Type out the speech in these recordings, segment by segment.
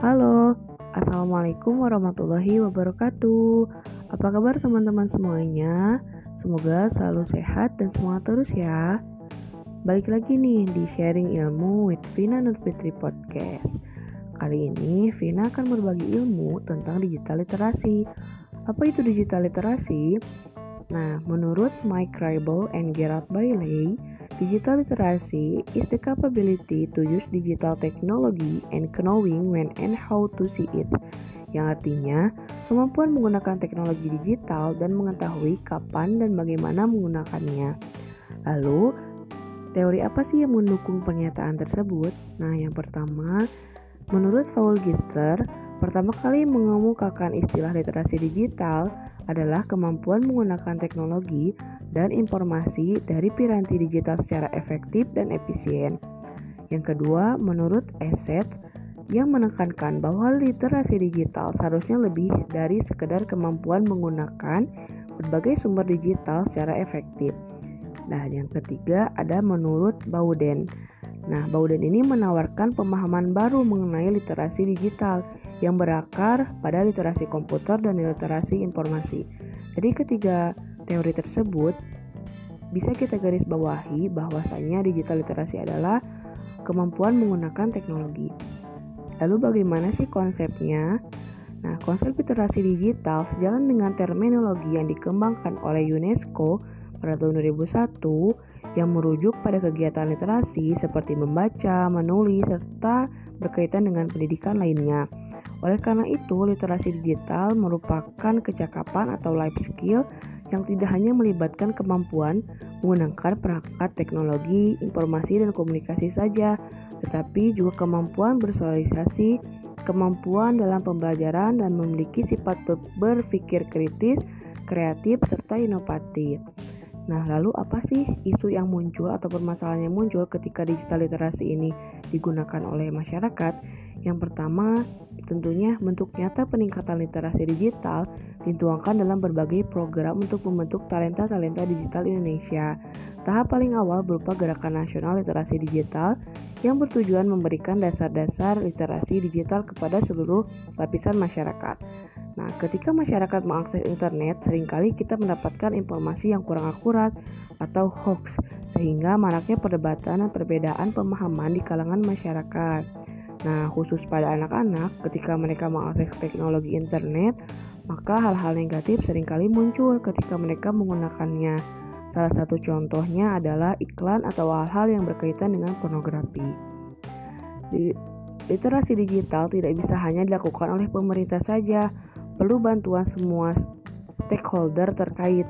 Halo, Assalamualaikum warahmatullahi wabarakatuh. Apa kabar teman-teman semuanya? Semoga selalu sehat dan semangat terus ya. Balik lagi nih di sharing ilmu with Vina Nurfitri Podcast. Kali ini Vina akan berbagi ilmu tentang digital literasi. Apa itu digital literasi? Nah, menurut Mike Ribble and Gerard Bailey, Digital literacy is the capability to use digital technology and knowing when and how to see it. Yang artinya, kemampuan menggunakan teknologi digital dan mengetahui kapan dan bagaimana menggunakannya. Lalu, teori apa sih yang mendukung pernyataan tersebut? Nah, yang pertama, menurut Paul Gister, pertama kali mengemukakan istilah literasi digital adalah kemampuan menggunakan teknologi dan informasi dari piranti digital secara efektif dan efisien. Yang kedua, menurut Eset, yang menekankan bahwa literasi digital seharusnya lebih dari sekedar kemampuan menggunakan berbagai sumber digital secara efektif. Nah, yang ketiga ada menurut Bauden. Nah, Bauden ini menawarkan pemahaman baru mengenai literasi digital yang berakar pada literasi komputer dan literasi informasi. Jadi ketiga teori tersebut bisa kita garis bawahi bahwasanya digital literasi adalah kemampuan menggunakan teknologi. Lalu bagaimana sih konsepnya? Nah, konsep literasi digital sejalan dengan terminologi yang dikembangkan oleh UNESCO pada tahun 2001 yang merujuk pada kegiatan literasi seperti membaca, menulis, serta berkaitan dengan pendidikan lainnya. Oleh karena itu, literasi digital merupakan kecakapan atau life skill yang tidak hanya melibatkan kemampuan menggunakan perangkat teknologi, informasi, dan komunikasi saja, tetapi juga kemampuan bersosialisasi, kemampuan dalam pembelajaran, dan memiliki sifat berpikir kritis, kreatif, serta inovatif. Nah, lalu apa sih isu yang muncul atau permasalahan yang muncul ketika digital literasi ini digunakan oleh masyarakat? Yang pertama, tentunya bentuk nyata peningkatan literasi digital dituangkan dalam berbagai program untuk membentuk talenta-talenta digital Indonesia. Tahap paling awal berupa Gerakan Nasional Literasi Digital yang bertujuan memberikan dasar-dasar literasi digital kepada seluruh lapisan masyarakat. Nah, ketika masyarakat mengakses internet, sering kali kita mendapatkan informasi yang kurang akurat atau hoax, sehingga maraknya perdebatan dan perbedaan pemahaman di kalangan masyarakat. Nah, khusus pada anak-anak, ketika mereka mengakses teknologi internet, maka hal-hal negatif sering kali muncul ketika mereka menggunakannya. Salah satu contohnya adalah iklan atau hal-hal yang berkaitan dengan pornografi. Literasi digital tidak bisa hanya dilakukan oleh pemerintah saja, perlu bantuan semua stakeholder terkait.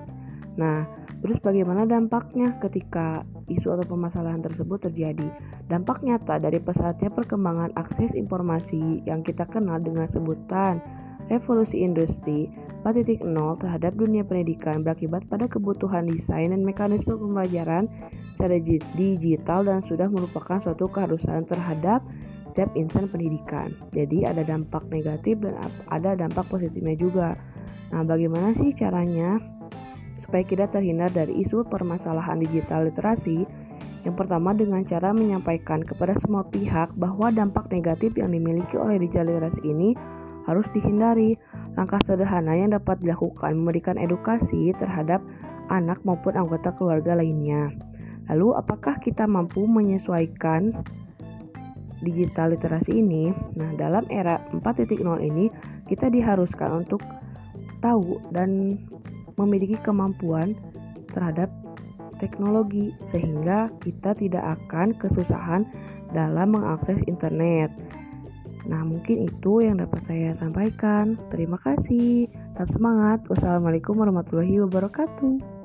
Nah, terus bagaimana dampaknya ketika isu atau permasalahan tersebut terjadi? Dampak nyata dari pesatnya perkembangan akses informasi yang kita kenal dengan sebutan revolusi industri 4.0 terhadap dunia pendidikan berakibat pada kebutuhan desain dan mekanisme pembelajaran secara digital dan sudah merupakan suatu keharusan terhadap setiap insan pendidikan. Jadi ada dampak negatif dan ada dampak positifnya juga. Nah, bagaimana sih caranya supaya kita terhindar dari isu permasalahan digital literasi? Yang pertama dengan cara menyampaikan kepada semua pihak bahwa dampak negatif yang dimiliki oleh digital literasi ini harus dihindari. Langkah sederhana yang dapat dilakukan memberikan edukasi terhadap anak maupun anggota keluarga lainnya. Lalu, apakah kita mampu menyesuaikan digital literasi ini, nah dalam era 4.0 ini kita diharuskan untuk tahu dan memiliki kemampuan terhadap teknologi sehingga kita tidak akan kesusahan dalam mengakses internet. Nah, mungkin itu yang dapat saya sampaikan. Terima kasih. Tetap semangat. Wassalamualaikum warahmatullahi wabarakatuh.